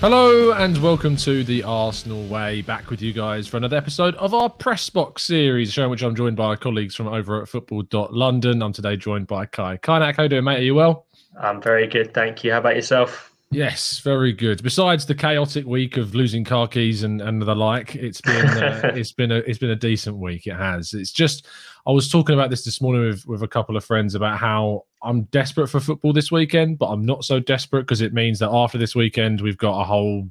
Hello and welcome to the Arsenal Way. Back with you guys for another episode of our Press Box series, show in which I'm joined by colleagues from over at Football.London. I'm today joined by Kai. Kaynak, how you doing, mate? Are you well? I'm very good, thank you. How about yourself? Yes, very good. Besides the chaotic week of losing car keys and, and the like, it's been uh, it's been a it's been a decent week. It has. It's just I was talking about this this morning with with a couple of friends about how I'm desperate for football this weekend, but I'm not so desperate because it means that after this weekend we've got a whole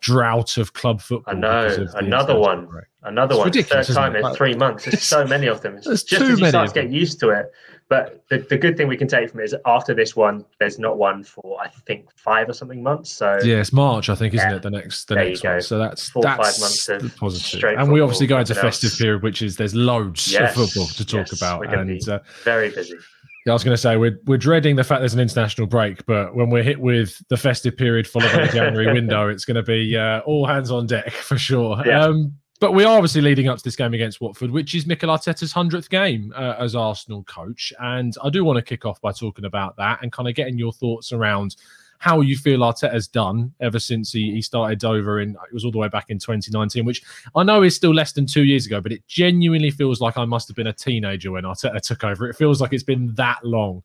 drought of club football. I know another one, break. another it's one. Third time in three months. There's so many of them. It's just too as you many start to get used to it. But the, the good thing we can take from it is after this one, there's not one for I think five or something months. So yeah, it's March, I think, isn't yeah. it? The next the there next one. So that's four that's five months of positive. And we obviously go into festive else. period, which is there's loads yes. of football to talk yes. about, and uh, very busy. Yeah, I was going to say we're we're dreading the fact there's an international break, but when we're hit with the festive period followed by the January window, it's going to be uh, all hands on deck for sure. Yeah. Um, but we are obviously leading up to this game against Watford, which is Mikel Arteta's hundredth game uh, as Arsenal coach, and I do want to kick off by talking about that and kind of getting your thoughts around how you feel Arteta's done ever since he, he started over in it was all the way back in 2019, which I know is still less than two years ago, but it genuinely feels like I must have been a teenager when Arteta took over. It feels like it's been that long.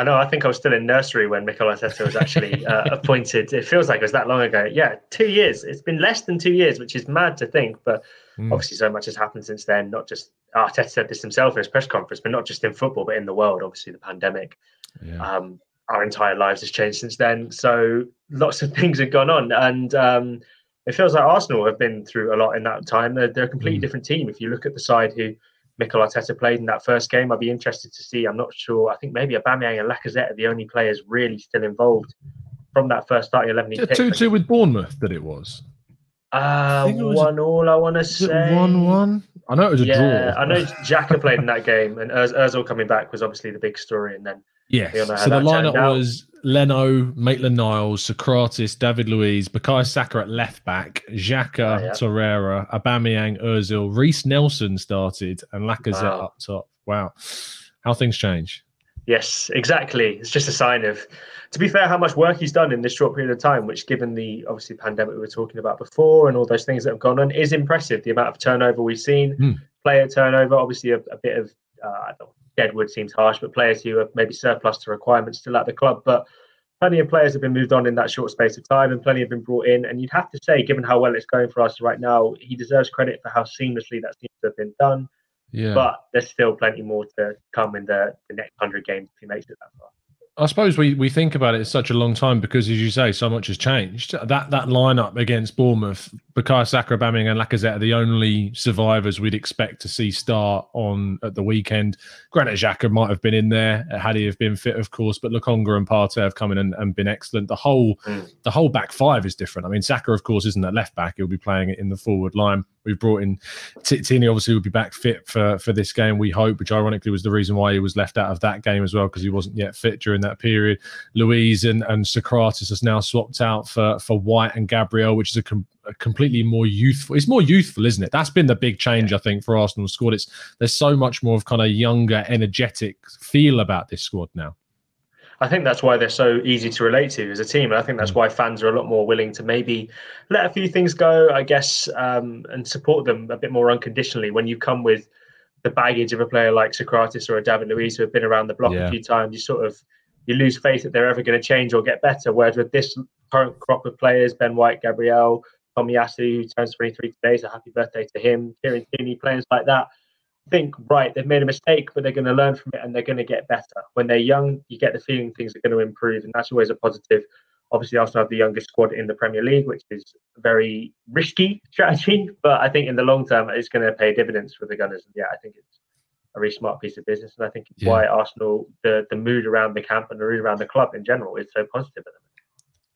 I know. I think I was still in nursery when Mikel Arteta was actually uh, appointed. It feels like it was that long ago. Yeah, two years. It's been less than two years, which is mad to think. But mm. obviously, so much has happened since then. Not just Arteta said this himself in his press conference, but not just in football, but in the world. Obviously, the pandemic. Yeah. Um, our entire lives has changed since then. So lots of things have gone on, and um, it feels like Arsenal have been through a lot in that time. They're, they're a completely mm. different team. If you look at the side who Mikel Arteta played in that first game, I'd be interested to see. I'm not sure. I think maybe Aubameyang and Lacazette are the only players really still involved from that first starting eleven. Two two with Bournemouth that it was. Uh, one all. I want to say one one. I know it was a yeah, draw. I know Xhaka played in that game, and Özil coming back was obviously the big story, and then yeah, So the lineup was Leno, Maitland Niles, Sokratis, David Luiz, Bukayo Saka at left back, Xhaka, oh, yeah. Torreira, Aubameyang, Ozil, Reiss Nelson started, and Lacazette wow. up top. Wow, how things change. Yes, exactly. It's just a sign of, to be fair, how much work he's done in this short period of time, which, given the obviously pandemic we were talking about before and all those things that have gone on, is impressive. The amount of turnover we've seen, mm. player turnover, obviously a, a bit of uh, deadwood seems harsh, but players who have maybe surplus to requirements still at the club. But plenty of players have been moved on in that short space of time, and plenty have been brought in. And you'd have to say, given how well it's going for us right now, he deserves credit for how seamlessly that seems to have been done. Yeah. But there's still plenty more to come in the, the next hundred games if he makes it that far. I suppose we, we think about it as such a long time because, as you say, so much has changed. That that lineup against Bournemouth, Bukayo Saka, Aubameyang, and Lacazette are the only survivors we'd expect to see start on at the weekend. Granted, Xhaka might have been in there had he have been fit, of course, but Lokonga and Partey have come in and, and been excellent. The whole mm. the whole back five is different. I mean, Saka, of course, isn't at left back; he'll be playing it in the forward line. We've brought in Tierney. obviously, will be back fit for for this game. We hope, which ironically was the reason why he was left out of that game as well because he wasn't yet fit during that period. Luiz and and Sokratis has now swapped out for for White and Gabriel, which is a, com- a completely more youthful. It's more youthful, isn't it? That's been the big change, I think, for Arsenal's squad. It's there's so much more of kind of younger, energetic feel about this squad now. I think that's why they're so easy to relate to as a team. And I think that's mm. why fans are a lot more willing to maybe let a few things go, I guess, um, and support them a bit more unconditionally when you come with the baggage of a player like Sokratis or a David Luiz who have been around the block yeah. a few times. You sort of you lose faith that they're ever going to change or get better. Whereas with this current crop of players, Ben White, Gabriel, Tomiyasu, who turns 23 today, so happy birthday to him, Kieran Tierney, players like that, think, right, they've made a mistake, but they're going to learn from it and they're going to get better. When they're young, you get the feeling things are going to improve, and that's always a positive. Obviously, Arsenal have the youngest squad in the Premier League, which is a very risky strategy, but I think in the long term, it's going to pay dividends for the Gunners. And yeah, I think it's a really smart piece of business, and I think it's yeah. why Arsenal, the the mood around the camp and the mood around the club in general is so positive at the moment.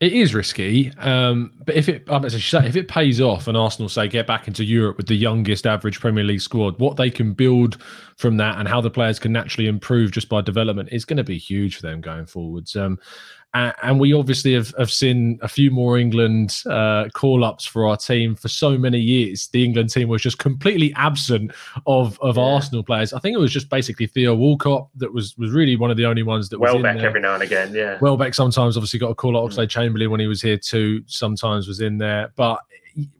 It is risky, um, but if it if it pays off and Arsenal say get back into Europe with the youngest average Premier League squad, what they can build from that and how the players can naturally improve just by development is going to be huge for them going forwards. Um, and we obviously have, have seen a few more England uh, call ups for our team for so many years. The England team was just completely absent of of yeah. Arsenal players. I think it was just basically Theo Walcott that was was really one of the only ones that Welbeck every now and again. Yeah, Welbeck sometimes obviously got a call up. Oxlade mm. Chamberlain when he was here too sometimes was in there, but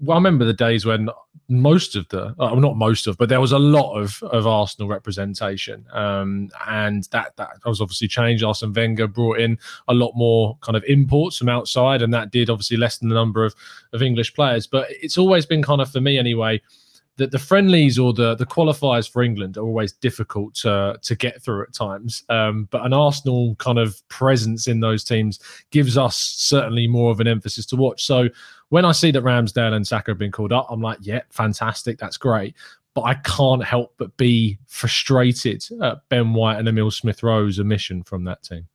well, I remember the days when most of the, uh, not most of, but there was a lot of of Arsenal representation, um, and that that was obviously changed. Arsene Wenger brought in a lot more kind of imports from outside, and that did obviously lessen the number of of English players. But it's always been kind of for me anyway that the friendlies or the the qualifiers for England are always difficult to to get through at times. Um, but an Arsenal kind of presence in those teams gives us certainly more of an emphasis to watch. So when I see that Ramsdale and Saka have been called up, I'm like, yeah, fantastic, that's great. But I can't help but be frustrated at Ben White and Emile Smith Rowe's omission from that team.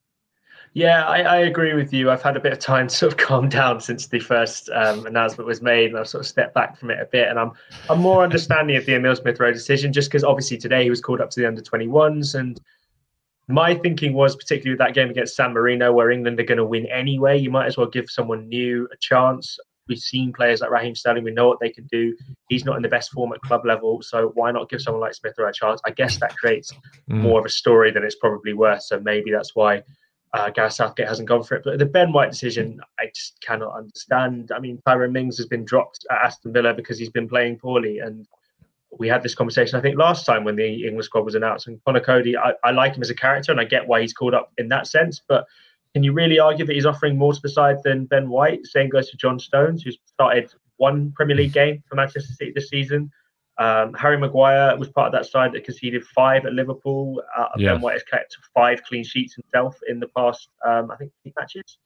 Yeah, I, I, agree with you. I've had a bit of time to sort of calm down since the first um, announcement was made, and I've sort of stepped back from it a bit. And I'm I'm more understanding of the Emil Smith Rowe decision, just because obviously today he was called up to the under 21s, and my thinking was particularly with that game against San Marino, where England are going to win anyway. You might as well give someone new a chance. We've seen players like Raheem Sterling. We know what they can do. He's not in the best form at club level, so why not give someone like Smith Rowe a chance? I guess that creates mm. more of a story than it's probably worth. So maybe that's why uh, Gareth Southgate hasn't gone for it. But the Ben White decision, I just cannot understand. I mean, Tyrone Mings has been dropped at Aston Villa because he's been playing poorly. And we had this conversation, I think, last time when the England squad was announced. And Conor Coady, I, I like him as a character and I get why he's called up in that sense. But can you really argue that he's offering more to the side than Ben White? Same goes to John Stones, who's started one Premier League game for Manchester City this season. Um, Harry Maguire was part of that side that conceded five at Liverpool. Uh. Ben White has kept five clean sheets himself in the past, um, I think, matches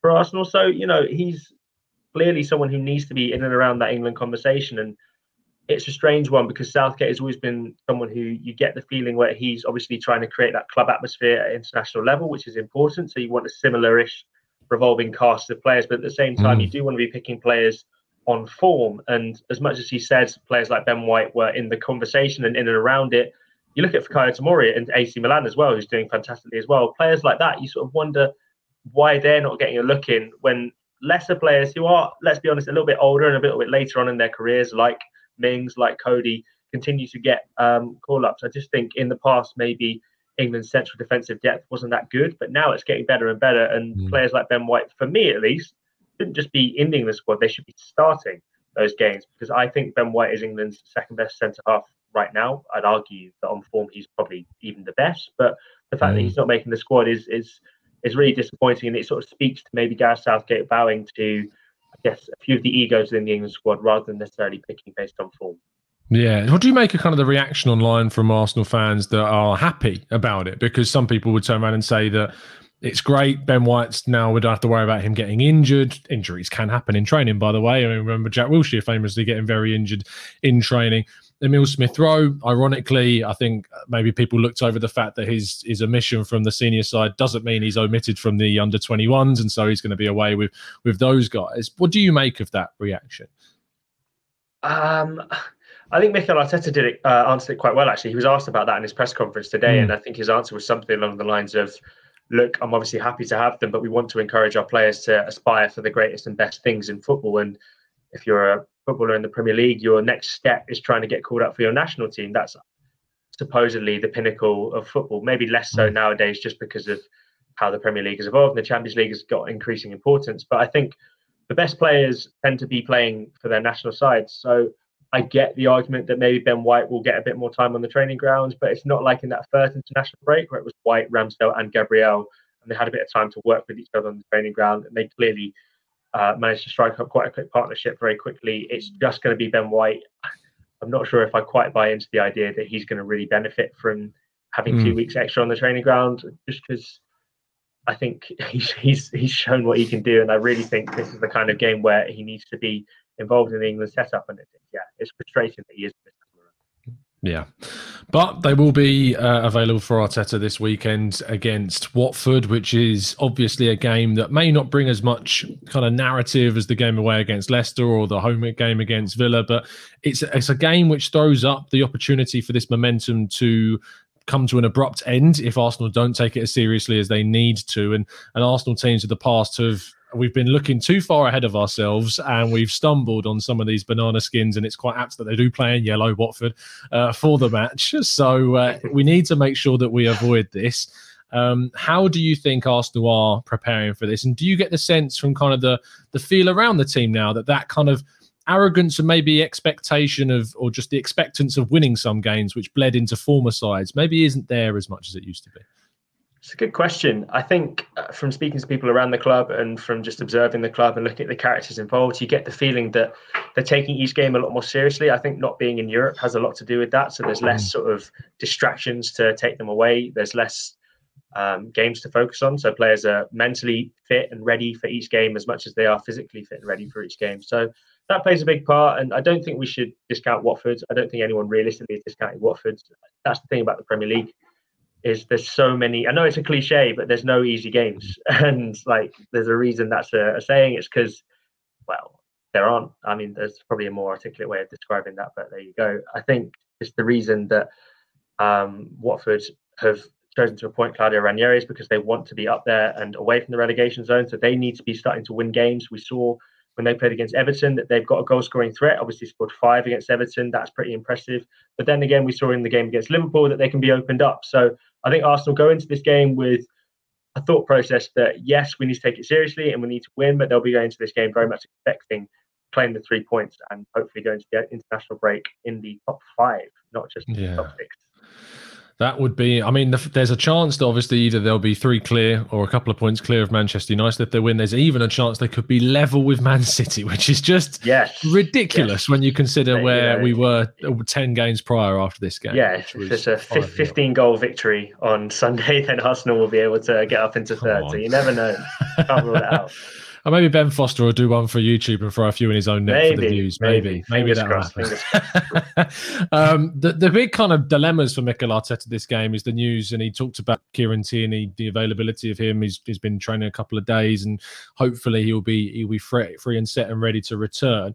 for Arsenal. So, you know, he's clearly someone who needs to be in and around that England conversation. And it's a strange one because Southgate has always been someone who you get the feeling where he's obviously trying to create that club atmosphere at international level, which is important. So you want a similar-ish revolving cast of players, but at the same time, mm. you do want to be picking players on form. And as much as he said players like Ben White were in the conversation and in and around it, you look at Fikayo Tomori and AC Milan as well, who's doing fantastically as well. Players like that, you sort of wonder why they're not getting a look in when lesser players who are, let's be honest, a little bit older and a little bit later on in their careers, like Mings, like Coady, continue to get um, call ups. I just think in the past, maybe England's central defensive depth wasn't that good, but now it's getting better and better. And mm. players like Ben White, for me at least, shouldn't just be in the England squad; they should be starting those games because I think Ben White is England's second best centre half right now. I'd argue that on form he's probably even the best, but the fact mm. that he's not making the squad is is is really disappointing, and it sort of speaks to maybe Gareth Southgate bowing to, Guess, a few of the egos in the England squad rather than necessarily picking based on form. Yeah. What do you make of kind of the reaction online from Arsenal fans that are happy about it? Because some people would turn around and say that it's great. Ben White's now we don't have to worry about him getting injured. Injuries can happen in training, by the way. I mean, remember Jack Wilshere famously getting very injured in training. Emile Smith Rowe, ironically, I think maybe people looked over the fact that his his omission from the senior side doesn't mean he's omitted from the under 21s, and so he's going to be away with with those guys. What do you make of that reaction? Um, I think Mikel Arteta did it, uh, answered it quite well. Actually, he was asked about that in his press conference today, mm. and I think his answer was something along the lines of look, I'm obviously happy to have them, but we want to encourage our players to aspire for the greatest and best things in football. And if you're a footballer in the Premier League, your next step is trying to get called up for your national team. That's supposedly the pinnacle of football. Maybe less so mm. nowadays, just because of how the Premier League has evolved and the Champions League has got increasing importance. But I think the best players tend to be playing for their national sides. So I get the argument that maybe Ben White will get a bit more time on the training grounds, but it's not like in that first international break where it was White, Ramsdale, and Gabriel, and they had a bit of time to work with each other on the training ground, and they clearly uh, managed to strike up quite a quick partnership very quickly. It's just going to be Ben White. I'm not sure if I quite buy into the idea that he's going to really benefit from having mm. two weeks extra on the training ground, just because I think he's, he's he's shown what he can do, and I really think this is the kind of game where he needs to be involved in the England setup. And it, yeah, it's frustrating that he is. Yeah, but they will be uh, available for Arteta this weekend against Watford, which is obviously a game that may not bring as much kind of narrative as the game away against Leicester or the home game against Villa, but it's it's a game which throws up the opportunity for this momentum to come to an abrupt end if Arsenal don't take it as seriously as they need to. And and Arsenal teams of the past have we've been looking too far ahead of ourselves and we've stumbled on some of these banana skins and it's quite apt that they do play in yellow watford uh, for the match. So uh, we need to make sure that we avoid this. Um, how do you think arsenal are preparing for this? And do you get the sense from kind of the the feel around the team now that that kind of arrogance and maybe expectation of or just the expectance of winning some games which bled into former sides maybe isn't there as much as it used to be it's a good question. I think uh, from speaking to people around the club and from just observing the club and looking at the characters involved, you get the feeling that they're taking each game a lot more seriously. I think not being in Europe has a lot to do with that. So there's less mm. sort of distractions to take them away. There's less um, games to focus on. So players are mentally fit and ready for each game as much as they are physically fit and ready for each game. So that plays a big part. And I don't think we should discount Watford. I don't think anyone realistically is discounting Watford. That's the thing about the Premier League is there's so many. I know it's a cliche, but there's no easy games, and like there's a reason that's a, a saying. It's because, well, there aren't. I mean, there's probably a more articulate way of describing that, but there you go. I think it's the reason that um, Watford have chosen to appoint Claudio Ranieri is because they want to be up there and away from the relegation zone. So they need to be starting to win games. We saw when they played against Everton that they've got a goal scoring threat. Obviously, scored five against Everton. That's pretty impressive. But then again, we saw in the game against Liverpool that they can be opened up. So I think Arsenal go into this game with a thought process that yes, we need to take it seriously and we need to win, but they'll be going into this game very much expecting playing the three points and hopefully going to the international break in the top five, not just yeah. top six. That would be, I mean, there's a chance that obviously either they'll be three clear or a couple of points clear of Manchester United if they win. There's even a chance they could be level with Man City, which is just yes. ridiculous yes. when you consider where we were uh, 10 games prior after this game. Yeah, if it's a 15 goal victory on Sunday, then Arsenal will be able to get up into third. So you never know. Can't rule it out. Or maybe Ben Foster will do one for YouTube and throw a few in his own net maybe, for the views. Maybe, maybe, maybe that'll happen. um, the, the big kind of dilemmas for Mikel Arteta this game is the news, and he talked about Kieran Tierney, the availability of him. He's, he's been training a couple of days, and hopefully he'll be he'll be free, free and set and ready to return.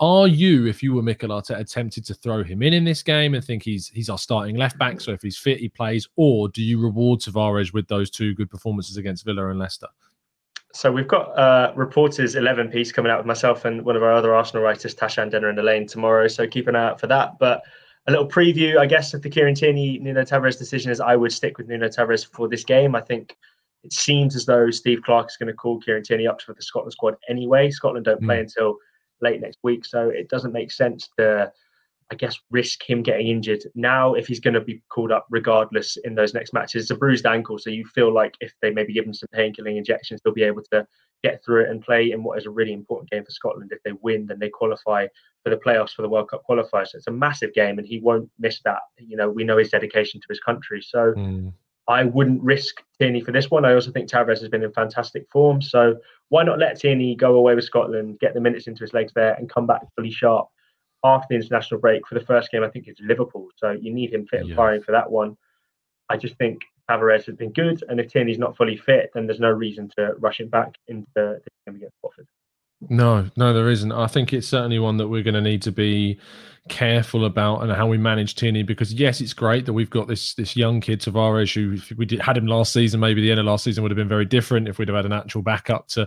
Are you, if you were Mikel Arteta, tempted to throw him in in this game and think he's he's our starting left back? So if he's fit, he plays, or do you reward Tavares with those two good performances against Villa and Leicester? So we've got uh, reporters 11 piece coming out with myself and one of our other Arsenal writers, Tashan Denner and Elaine tomorrow. So keep an eye out for that. But a little preview, I guess, of the Kieran Tierney Nuno Tavares decision is I would stick with Nuno Tavares for this game. I think it seems as though Steve Clarke is going to call Kieran Tierney up for the Scotland squad anyway. Scotland don't play mm. until late next week, so it doesn't make sense to I guess, risk him getting injured now if he's going to be called up regardless in those next matches. It's a bruised ankle, so you feel like if they maybe give him some painkilling injections, they'll be able to get through it and play in what is a really important game for Scotland. If they win, then they qualify for the playoffs for the World Cup qualifiers. So it's a massive game, and he won't miss that. You know, we know his dedication to his country, so. Mm. I wouldn't risk Tierney for this one. I also think Tavares has been in fantastic form. So why not let Tierney go away with Scotland, get the minutes into his legs there, and come back fully sharp after the international break for the first game, I think it's Liverpool. So you need him fit and yeah. firing for that one. I just think Tavares has been good, and if Tierney's not fully fit, then there's no reason to rush him back into the game against Watford. No, no, there isn't. I think it's certainly one that we're going to need to be careful about and how we manage Tierney because yes, it's great that we've got this this young kid Tavares who if we did, had him last season, maybe the end of last season would have been very different if we'd have had an actual backup to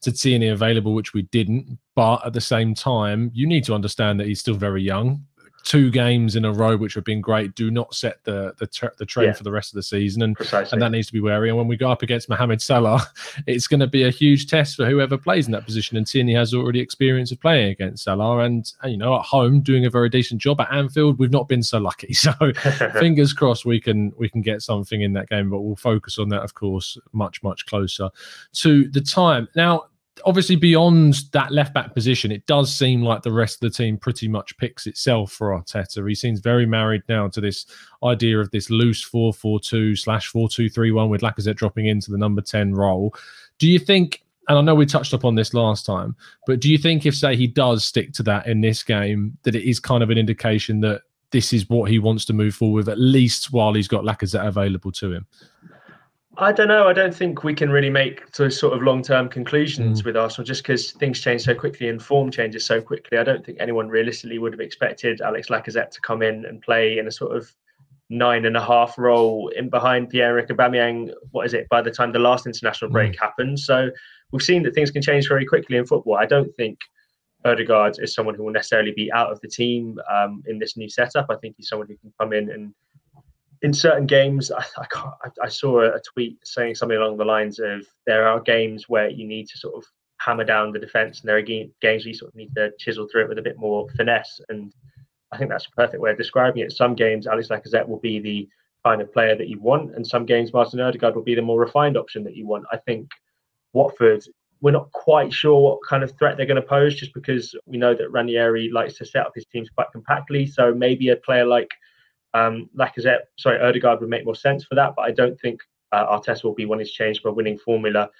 to Tierney available, which we didn't. But at the same time, you need to understand that he's still very young two games in a row which have been great do not set the the, tra- the trend yeah. for the rest of the season and Precisely. and that needs to be wary and when we go up against Mohamed Salah it's going to be a huge test for whoever plays in that position and Tierney has already experience of playing against Salah and, and you know at home doing a very decent job at Anfield we've not been so lucky so fingers crossed we can we can get something in that game but we'll focus on that of course much much closer to the time now obviously beyond that left back position, it does seem like the rest of the team pretty much picks itself for Arteta. He seems very married now to this idea of this loose 4 4 2 slash 4 2 3 1 with Lacazette dropping into the number 10 role. Do you think, and I know we touched upon this last time, but do you think if, say, he does stick to that in this game, that it is kind of an indication that this is what he wants to move forward with, at least while he's got Lacazette available to him? I don't know. I don't think we can really make sort of long term conclusions mm. with Arsenal just because things change so quickly and form changes so quickly. I don't think anyone realistically would have expected Alex Lacazette to come in and play in a sort of nine and a half role in behind Pierre-Emerick Aubameyang. What is it? By the time the last international break mm. happened, so we've seen that things can change very quickly in football. I don't think Odegaard is someone who will necessarily be out of the team um, in this new setup. I think he's someone who can come in and in certain games, I, I, I, saw a tweet saying something along the lines of there are games where you need to sort of hammer down the defense, and there are games where you sort of need to chisel through it with a bit more finesse. And I think that's a perfect way of describing it. Some games, Alex Lacazette will be the kind of player that you want, and some games, Martin Odegaard will be the more refined option that you want. I think Watford, we're not quite sure what kind of threat they're going to pose, just because we know that Ranieri likes to set up his teams quite compactly. So maybe a player like um, Lacazette, sorry, Odegaard would make more sense for that, but I don't think uh, Arteta will be wanting to change from a winning formula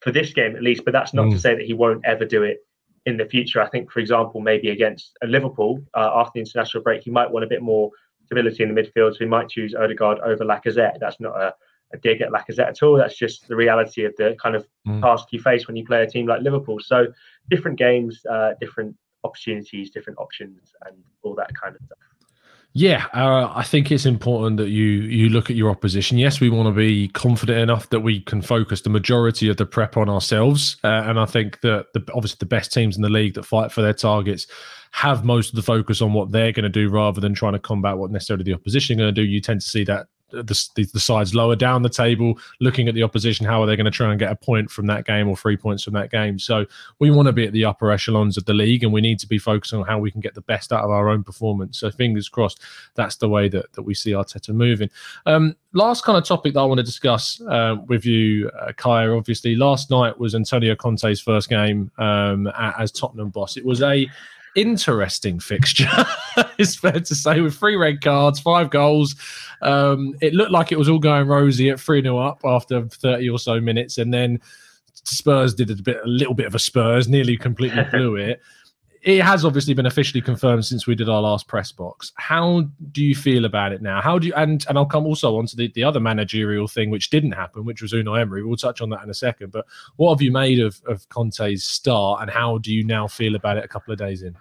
for this game at least. But that's not mm. to say that he won't ever do it in the future. I think, for example, maybe against Liverpool uh, after the international break, he might want a bit more stability in the midfield, so he might choose Odegaard over Lacazette. That's not a, a dig at Lacazette at all. That's just the reality of the kind of mm. task you face when you play a team like Liverpool. So different games, uh, different opportunities, different options, and all that kind of stuff. Yeah, uh, I think it's important that you you look at your opposition. Yes, we want to be confident enough that we can focus the majority of the prep on ourselves, uh, and I think that the, obviously the best teams in the league that fight for their targets have most of the focus on what they're going to do rather than trying to combat what necessarily the opposition are going to do. You tend to see that the, the, the sides lower down the table, looking at the opposition. How are they going to try and get a point from that game or three points from that game? So we want to be at the upper echelons of the league, and we need to be focusing on how we can get the best out of our own performance. So fingers crossed, that's the way that that we see Arteta moving. Um, last kind of topic that I want to discuss uh, with you, uh, Kaya. Obviously, last night was Antonio Conte's first game um, as Tottenham boss. It was a interesting fixture. it's fair to say, with three red cards, five goals. Um, it looked like it was all going rosy at 3 0 up after 30 or so minutes. And then Spurs did a bit, a little bit of a Spurs, nearly completely blew it it has obviously been officially confirmed since we did our last press box. How do you feel about it now? How do you and and I'll come also on to the, the other managerial thing which didn't happen, which was Unai Emery. We'll touch on that in a second. But what have you made of, of Conte's start and how do you now feel about it a couple of days in?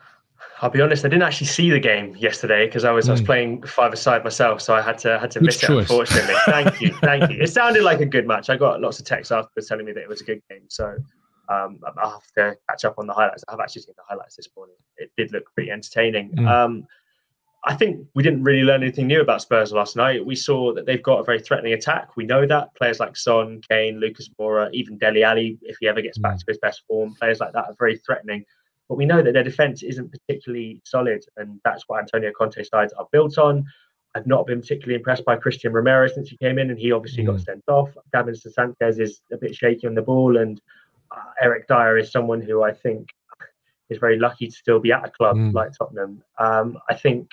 I'll be honest, I didn't actually see the game yesterday because I was mm. I was hmm. playing five aside myself, so I had to had to good miss choice. it. Unfortunately, thank you, thank you. It sounded like a good match. I got lots of texts afterwards telling me that it was a good game. So um, I'll have to catch up on the highlights. I've actually seen the highlights this morning. It did look pretty entertaining. Mm. Um, I think we didn't really learn anything new about Spurs last night. We saw that they've got a very threatening attack. We know that players like Son, Kane, Lucas Moura, even Dele Alli, if he ever gets back mm. to his best form, players like that are very threatening. But we know that their defence isn't particularly solid, and that's what Antonio Conte's sides are built on. I've not been particularly impressed by Cristian Romero since he came in, and he obviously mm. got sent off. Davinson Sanchez is a bit shaky on the ball, and uh, Eric Dier is someone who I think is very lucky to still be at a club mm. like Tottenham. Um, I think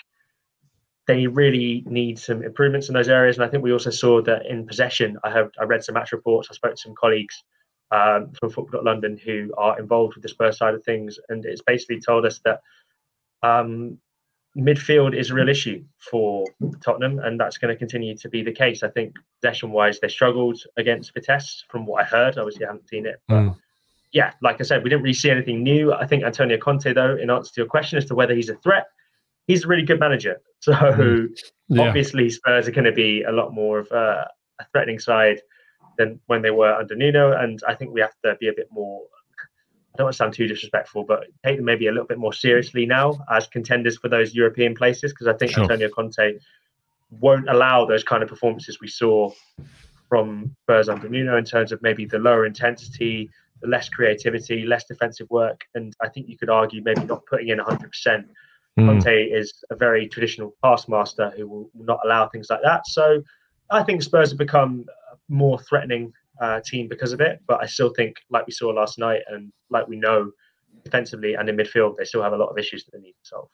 they really need some improvements in those areas, and I think we also saw that in possession. I have I read some match reports. I spoke to some colleagues um, from Football London who are involved with the Spurs side of things, and it's basically told us that um, midfield is a real issue for Tottenham, and that's going to continue to be the case. I think possession-wise, they struggled against Vitesse, from what I heard. Obviously, I haven't seen it, but mm. yeah, like I said, we didn't really see anything new. I think Antonio Conte, though, in answer to your question as to whether he's a threat, he's a really good manager. So mm. yeah. obviously, Spurs are going to be a lot more of a, a threatening side than when they were under Nuno, and I think we have to be a bit more I don't want to sound too disrespectful, but take them maybe a little bit more seriously now as contenders for those European places because I think sure. Antonio Conte won't allow those kind of performances we saw from Spurs under Nuno in terms of maybe the lower intensity, the less creativity, less defensive work, and I think you could argue maybe not putting in 100%. Mm. Conte is a very traditional pass master who will not allow things like that. So I think Spurs have become more threatening uh, team because of it. But I still think, like we saw last night, and like we know, defensively and in midfield, they still have a lot of issues that they need to solve.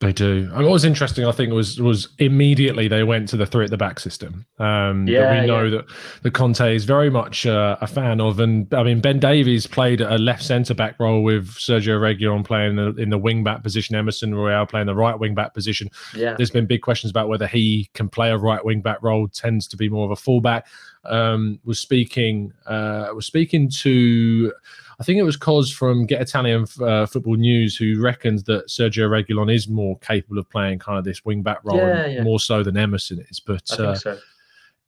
They do. And what was interesting, I think, was was immediately they went to the three at the back system. Um, yeah, we know yeah. that the Conte is very much uh, a fan of, and I mean Ben Davies played a left centre back role with Sergio Reguilon playing in the, in the wing back position, Emerson Royal playing the right wing back position. Yeah. There's been big questions about whether he can play a right wing back role. Tends to be more of a fullback. Um, was speaking uh, was speaking to I think it was Cos from Get Italian uh, Football News who reckons that Sergio Reguilon is more capable of playing kind of this wing back role, Yeah, yeah. more so than Emerson is. But uh, so.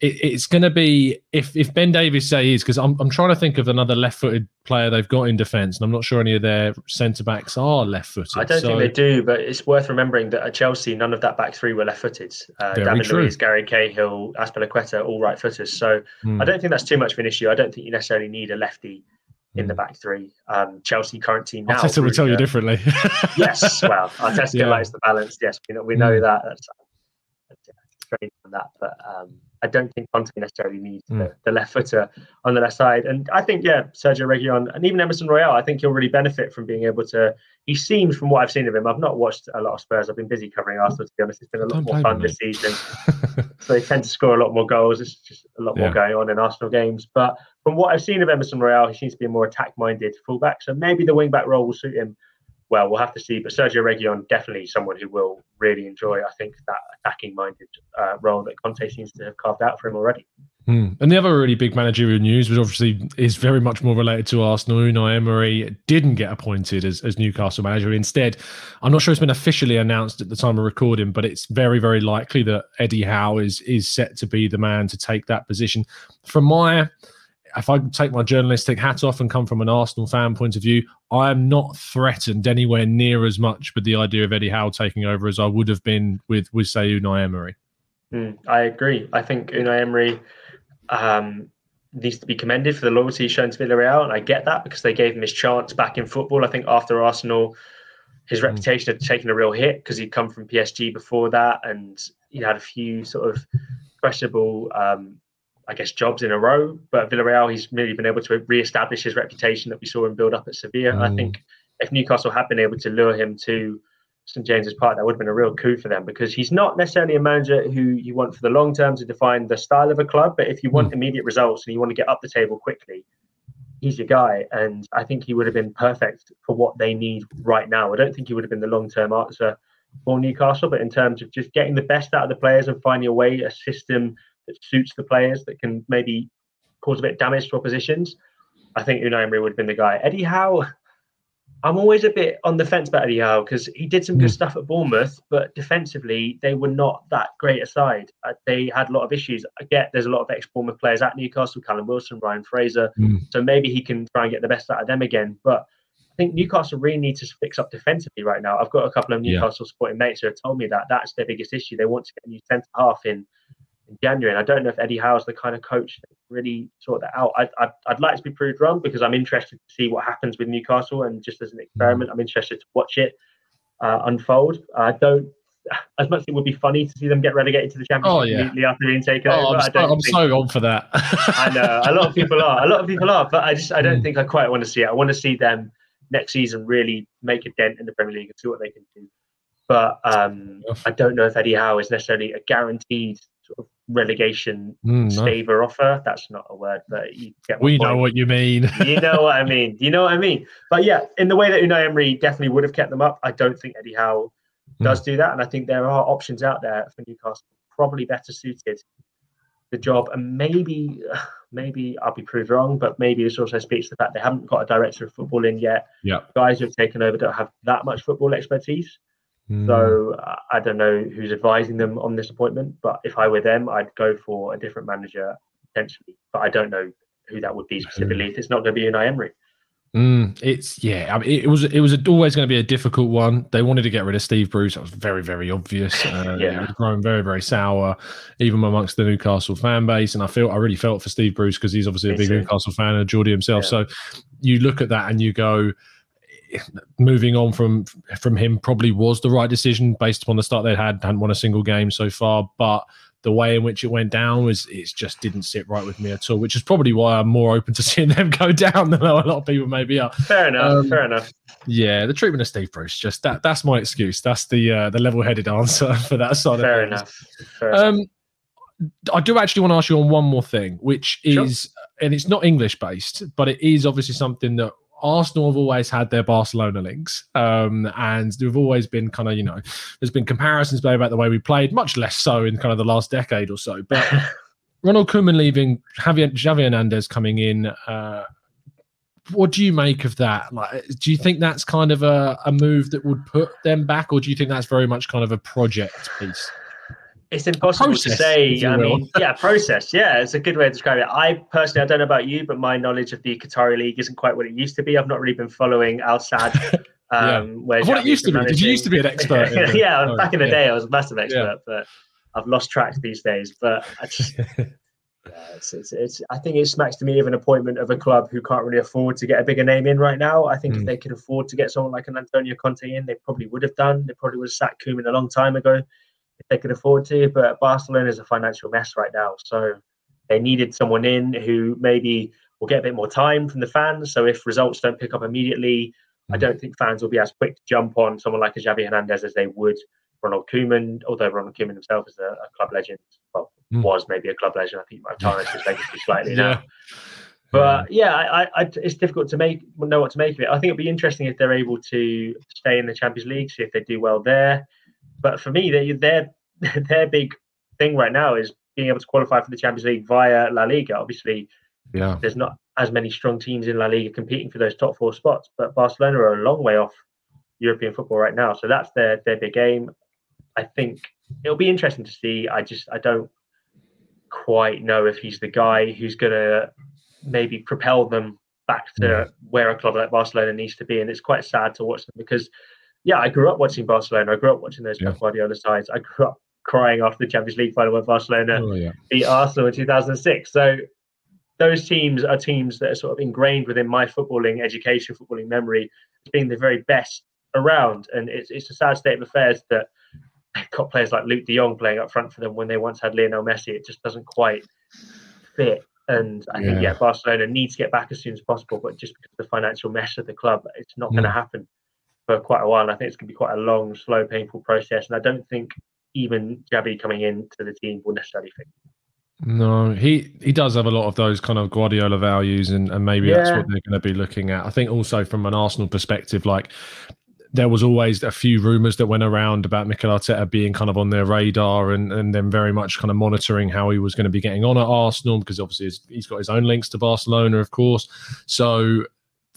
it, it's going to be if if Ben Davies say he is because I'm I'm trying to think of another left-footed player they've got in defence, and I'm not sure any of their centre backs are left-footed. I don't so, think they do, but it's worth remembering that at Chelsea, none of that back three were left-footed. Uh, Very David true. Luiz, Gary Cahill, Azpilicueta, all right-footers. So Hmm. I don't think that's too much of an issue. I don't think you necessarily need a lefty in the back three. Um, Chelsea current team now. Arteta will tell you differently. yes, well, Arteta Yeah. likes the balance. Yes, we know, we know Mm. that. That's, that's strange on that, but um, I don't think Conte necessarily needs the, Mm. the left footer on the left side. And I think, yeah, Sergio Reguilon and even Emerson Royal, I think he'll really benefit from being able to. He seems, from what I've seen of him, I've not watched a lot of Spurs. I've been busy covering Arsenal. To be honest, it's been a lot Don't more fun him, this season. so they tend to score a lot more goals. It's just a lot more going on in Arsenal games. But from what I've seen of Emerson Royal, he seems to be a more attack-minded fullback. So maybe the wing-back role will suit him. Well, we'll have to see. But Sergio Reguilon definitely someone who will really enjoy. I think that attacking-minded uh, role that Conte seems to have carved out for him already. Hmm. And the other really big managerial news, which obviously is very much more related to Arsenal, Unai Emery didn't get appointed as, as Newcastle manager. Instead, I'm not sure it's been officially announced at the time of recording, but it's very, very likely that Eddie Howe is is set to be the man to take that position. From my, if I take my journalistic hat off and come from an Arsenal fan point of view, I am not threatened anywhere near as much with the idea of Eddie Howe taking over as I would have been with, with say, Unai Emery. Mm, I agree. I think Unai Emery um, needs to be commended for the loyalty shown to Villarreal, and I get that because they gave him his chance back in football. I think after Arsenal, his Mm. reputation had taken a real hit because he'd come from PSG before that, and he had a few sort of questionable, um, I guess, jobs in a row. But Villarreal, he's really been able to re-establish his reputation that we saw him build up at Sevilla. And I Mm. think if Newcastle had been able to lure him to St James's Park, that would have been a real coup for them because he's not necessarily a manager who you want for the long term to define the style of a club. But if you want immediate results and you want to get up the table quickly, he's your guy. And I think he would have been perfect for what they need right now. I don't think he would have been the long term answer for Newcastle, but in terms of just getting the best out of the players and finding a way, a system that suits the players that can maybe cause a bit of damage to oppositions, I think Unai Emery would have been the guy. Eddie Howe, I'm always a bit on the fence about Eddie Howe because he did some good Mm. stuff at Bournemouth, but defensively they were not that great a side. Uh, they had a lot of issues. I get there's a lot of ex-Bournemouth players at Newcastle, Callum Wilson, Ryan Fraser, Mm. so maybe he can try and get the best out of them again. But I think Newcastle really need to fix up defensively right now. I've got a couple of Yeah. Newcastle supporting mates who have told me that that's their biggest issue. They want to get a new centre half in, in January, and I don't know if Eddie Howe's the kind of coach that really sort that out. I'd, I'd, I'd like to be proved wrong because I'm interested to see what happens with Newcastle, and just as an experiment, I'm interested to watch it uh, unfold. I don't. As much as it would be funny to see them get relegated to the Championship Oh, yeah. immediately after being taken Oh, over, I'm, so, I'm so on for that. I know a lot of people are. A lot of people are, but I just I don't Mm. think I quite want to see it. I want to see them next season really make a dent in the Premier League and see what they can do. But um, I don't know if Eddie Howe is necessarily a guaranteed sort of relegation Mm, no. saver offer. That's not a word, but you get We point know what you mean. you know what I mean. You know what I mean. But yeah, in the way that Unai Emery definitely would have kept them up, I don't think Eddie Howe does do that. And I think there are options out there for Newcastle, probably better suited the job. And maybe, maybe I'll be proved wrong, but maybe this also speaks to the fact they haven't got a director of football in yet. Yeah. Guys who have taken over don't have that much football expertise. Mm. So uh, I don't know who's advising them on this appointment. But if I were them, I'd go for a different manager potentially. But I don't know who that would be specifically. If it's not going to be Unai Emery. Mm, it's yeah. I mean, it, was it was always going to be a difficult one. They wanted to get rid of Steve Bruce. That was very very obvious. Uh, Yeah. it was growing very very sour, even amongst the Newcastle fan base. And I feel I really felt for Steve Bruce because he's obviously a big. Newcastle fan and Geordie himself. Yeah. So you look at that and you go, moving on from from him probably was the right decision based upon the start they'd had. Hadn't won a single game so far, but the way in which it went down was it just didn't sit right with me at all. Which is probably why I'm more open to seeing them go down than a lot of people maybe are. Fair enough. Um, fair enough. Yeah, the treatment of Steve Bruce, just that that's my excuse. That's the uh, the level headed answer for that side Fair enough. Fair enough. Um, I do actually want to ask you on one more thing, which Sure. is, and it's not English based, but it is obviously something that Arsenal have always had their Barcelona links, um, and they've always been kind of, you know, there's been comparisons made about the way we played, much less so in kind of the last decade or so. But Ronald Koeman leaving, Javier, Javier Hernandez coming in. Uh, what do you make of that? Like, do you think that's kind of a, a move that would put them back, or do you think that's very much kind of a project piece? It's impossible process, to say. I mean, yeah, process. Yeah, it's a good way to describe it. I personally, I don't know about you, but my knowledge of the Qatari league isn't quite what it used to be. I've not really been following Al Sadd. Um, yeah. Where what it used to be. Did you used to be an expert? yeah, oh, back in the yeah. day, I was a massive expert, yeah. but I've lost track these days. But I just, yeah, it's, it's, it's, I think it smacks to me of an appointment of a club who can't really afford to get a bigger name in right now. I think mm. if hmm. they could afford to get someone like an Antonio Conte in, they probably would have done. They probably would have sacked Koeman a long time ago if they could afford to. But Barcelona is a financial mess right now, so they needed someone in who maybe will get a bit more time from the fans. So if results don't pick up immediately, I hmm. don't think fans will be as quick to jump on someone like a Xavi Hernandez as they would Ronald Koeman, although Ronald Koeman himself is a, a club legend, well, mm. was maybe a club legend. I think he might have tarnished his legacy slightly yeah. now. But yeah, I, I, it's difficult to make know what to make of it. I think it'd be interesting if they're able to stay in the Champions League, see if they do well there. But for me, they, their their big thing right now is being able to qualify for the Champions League via La Liga. Obviously, yeah, there's not as many strong teams in La Liga competing for those top four spots, but Barcelona are a long way off European football right now. So that's their their big aim. I think it'll be interesting to see. I just I don't quite know if he's the guy who's going to maybe propel them back to where a club like Barcelona needs to be. And it's quite sad to watch them because, yeah, I grew up watching Barcelona. I grew up watching those yeah. Guardiola sides. I grew up crying after the Champions League final when Barcelona oh, yeah. beat Arsenal in 2006. So those teams are teams that are sort of ingrained within my footballing education, footballing memory, being the very best around. And it's, it's a sad state of affairs that – got players like Luuk de Jong playing up front for them when they once had Lionel Messi. It just doesn't quite fit. And I yeah. think yeah, Barcelona needs to get back as soon as possible, but just because of the financial mess of the club, it's not mm. going to happen for quite a while. And I think it's going to be quite a long, slow, painful process. And I don't think even Xavi coming into the team will necessarily fit. No, he he does have a lot of those kind of Guardiola values, and, and maybe yeah. that's what they're going to be looking at. I think also from an Arsenal perspective, like there was always a few rumours that went around about Mikel Arteta being kind of on their radar and, and then very much kind of monitoring how he was going to be getting on at Arsenal because obviously he's got his own links to Barcelona, of course. So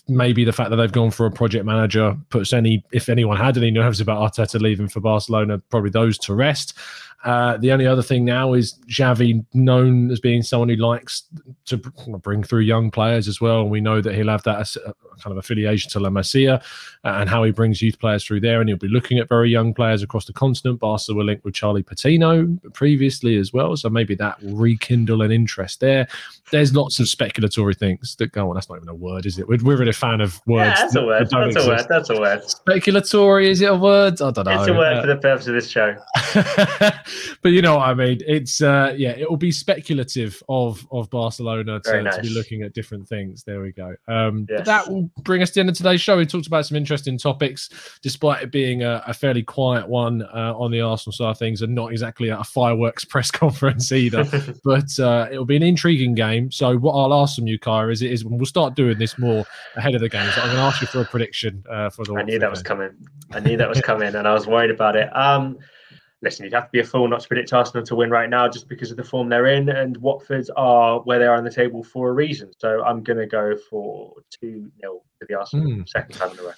maybe the fact that they've gone for a project manager puts any, if anyone had any nerves about Arteta leaving for Barcelona, probably those to rest. Uh, the only other thing now is Xavi, known as being someone who likes to bring through young players as well. And we know that he'll have that uh, kind of affiliation to La Masia uh, and how he brings youth players through there. And he'll be looking at very young players across the continent. Barca were linked with Charlie Patino previously as well. So maybe that will rekindle an interest there. There's lots of speculatory things that go on. That's not even a word, is it? We're, we're really a fan of words. Yeah, that's a word. That that's exist. a word. That's a word. Speculatory, is it a word? I don't know. It's a word uh, for the purpose of this show. but you know what I mean. It's uh, yeah, it will be speculative of of Barcelona to, nice. to, be looking at different things. There we go. Um, yes. that will bring us to the end of today's show. We talked about some interesting topics, despite it being a, a fairly quiet one uh, on the Arsenal side of things, and not exactly a fireworks press conference either. but uh, it will be an intriguing game. So what I'll ask from you, Kaya, is it is we'll start doing this more ahead of the game. So I'm going to ask you for a prediction uh, for the. I knew that game. was coming. I knew that was coming, and I was worried about it. Um, listen, you'd have to be a fool not to predict Arsenal to win right now just because of the form they're in. And Watford are where they are on the table for a reason. So I'm going to go for 2 0 to the Arsenal mm. second time in a row.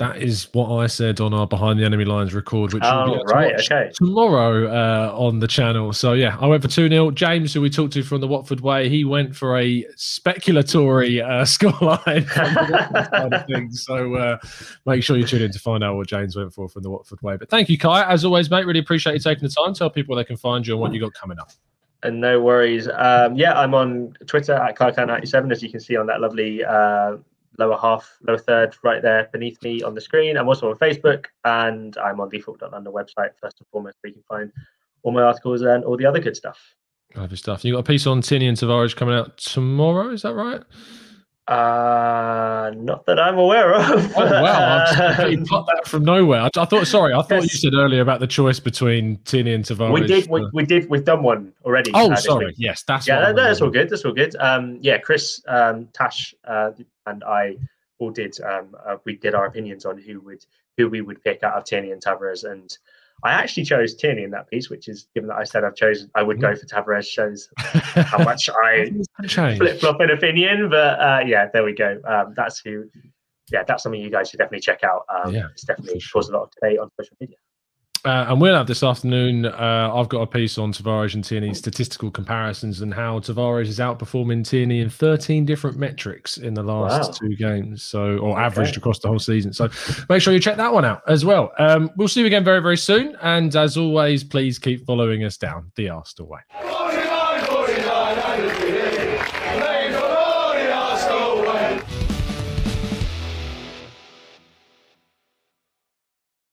That is what I said on our Behind the Enemy Lines record, which oh, will be right, okay. tomorrow uh, on the channel. So, yeah, I went for 2 0. James, who we talked to from the Watford Way, he went for a speculatory uh, scoreline the things. So, uh, make sure you tune in to find out what James went for from the Watford Way. But thank you, Kai. As always, mate, really appreciate you taking the time. Tell people they can find you and what you got coming up. And no worries. Um, yeah, I'm on Twitter at KaiKai97, as you can see on that lovely uh, lower half, lower third, right there beneath me on the screen. I'm also on Facebook and I'm on the football.london website, first and foremost, where you can find all my articles and all the other good stuff. Lovely stuff. You got a piece on Tierney and Tavares coming out tomorrow, is that right? Uh, not that I'm aware of. oh wow! I've got that from nowhere. I, I, thought. Sorry, I thought yes. you said earlier about the choice between Tierney and Tavares. We did. We, we did. We've done one already. Oh, uh, sorry. Yes, that's yeah. That, that's all good. That's all good. Um, yeah, Chris, um, Tash, uh, and I all did. Um, uh, we did our opinions on who would who we would pick out of Tierney and Tavares, and I actually chose Tierney in that piece, which is given that I said I've chosen, I would go for Tavares. Shows how much I flip flop in opinion, but uh, yeah, there we go. Um, that's who. Yeah, that's something you guys should definitely check out. Um, yeah, it's definitely caused a lot of debate on social media. Uh, and we'll have this afternoon. Uh, I've got a piece on Tavares and Tierney statistical comparisons and how Tavares is outperforming Tierney in 13 different metrics in the last wow. two games. So, or okay. averaged across the whole season. So, make sure you check that one out as well. Um, we'll see you again very, very soon. And as always, please keep following us down the Arsenal way.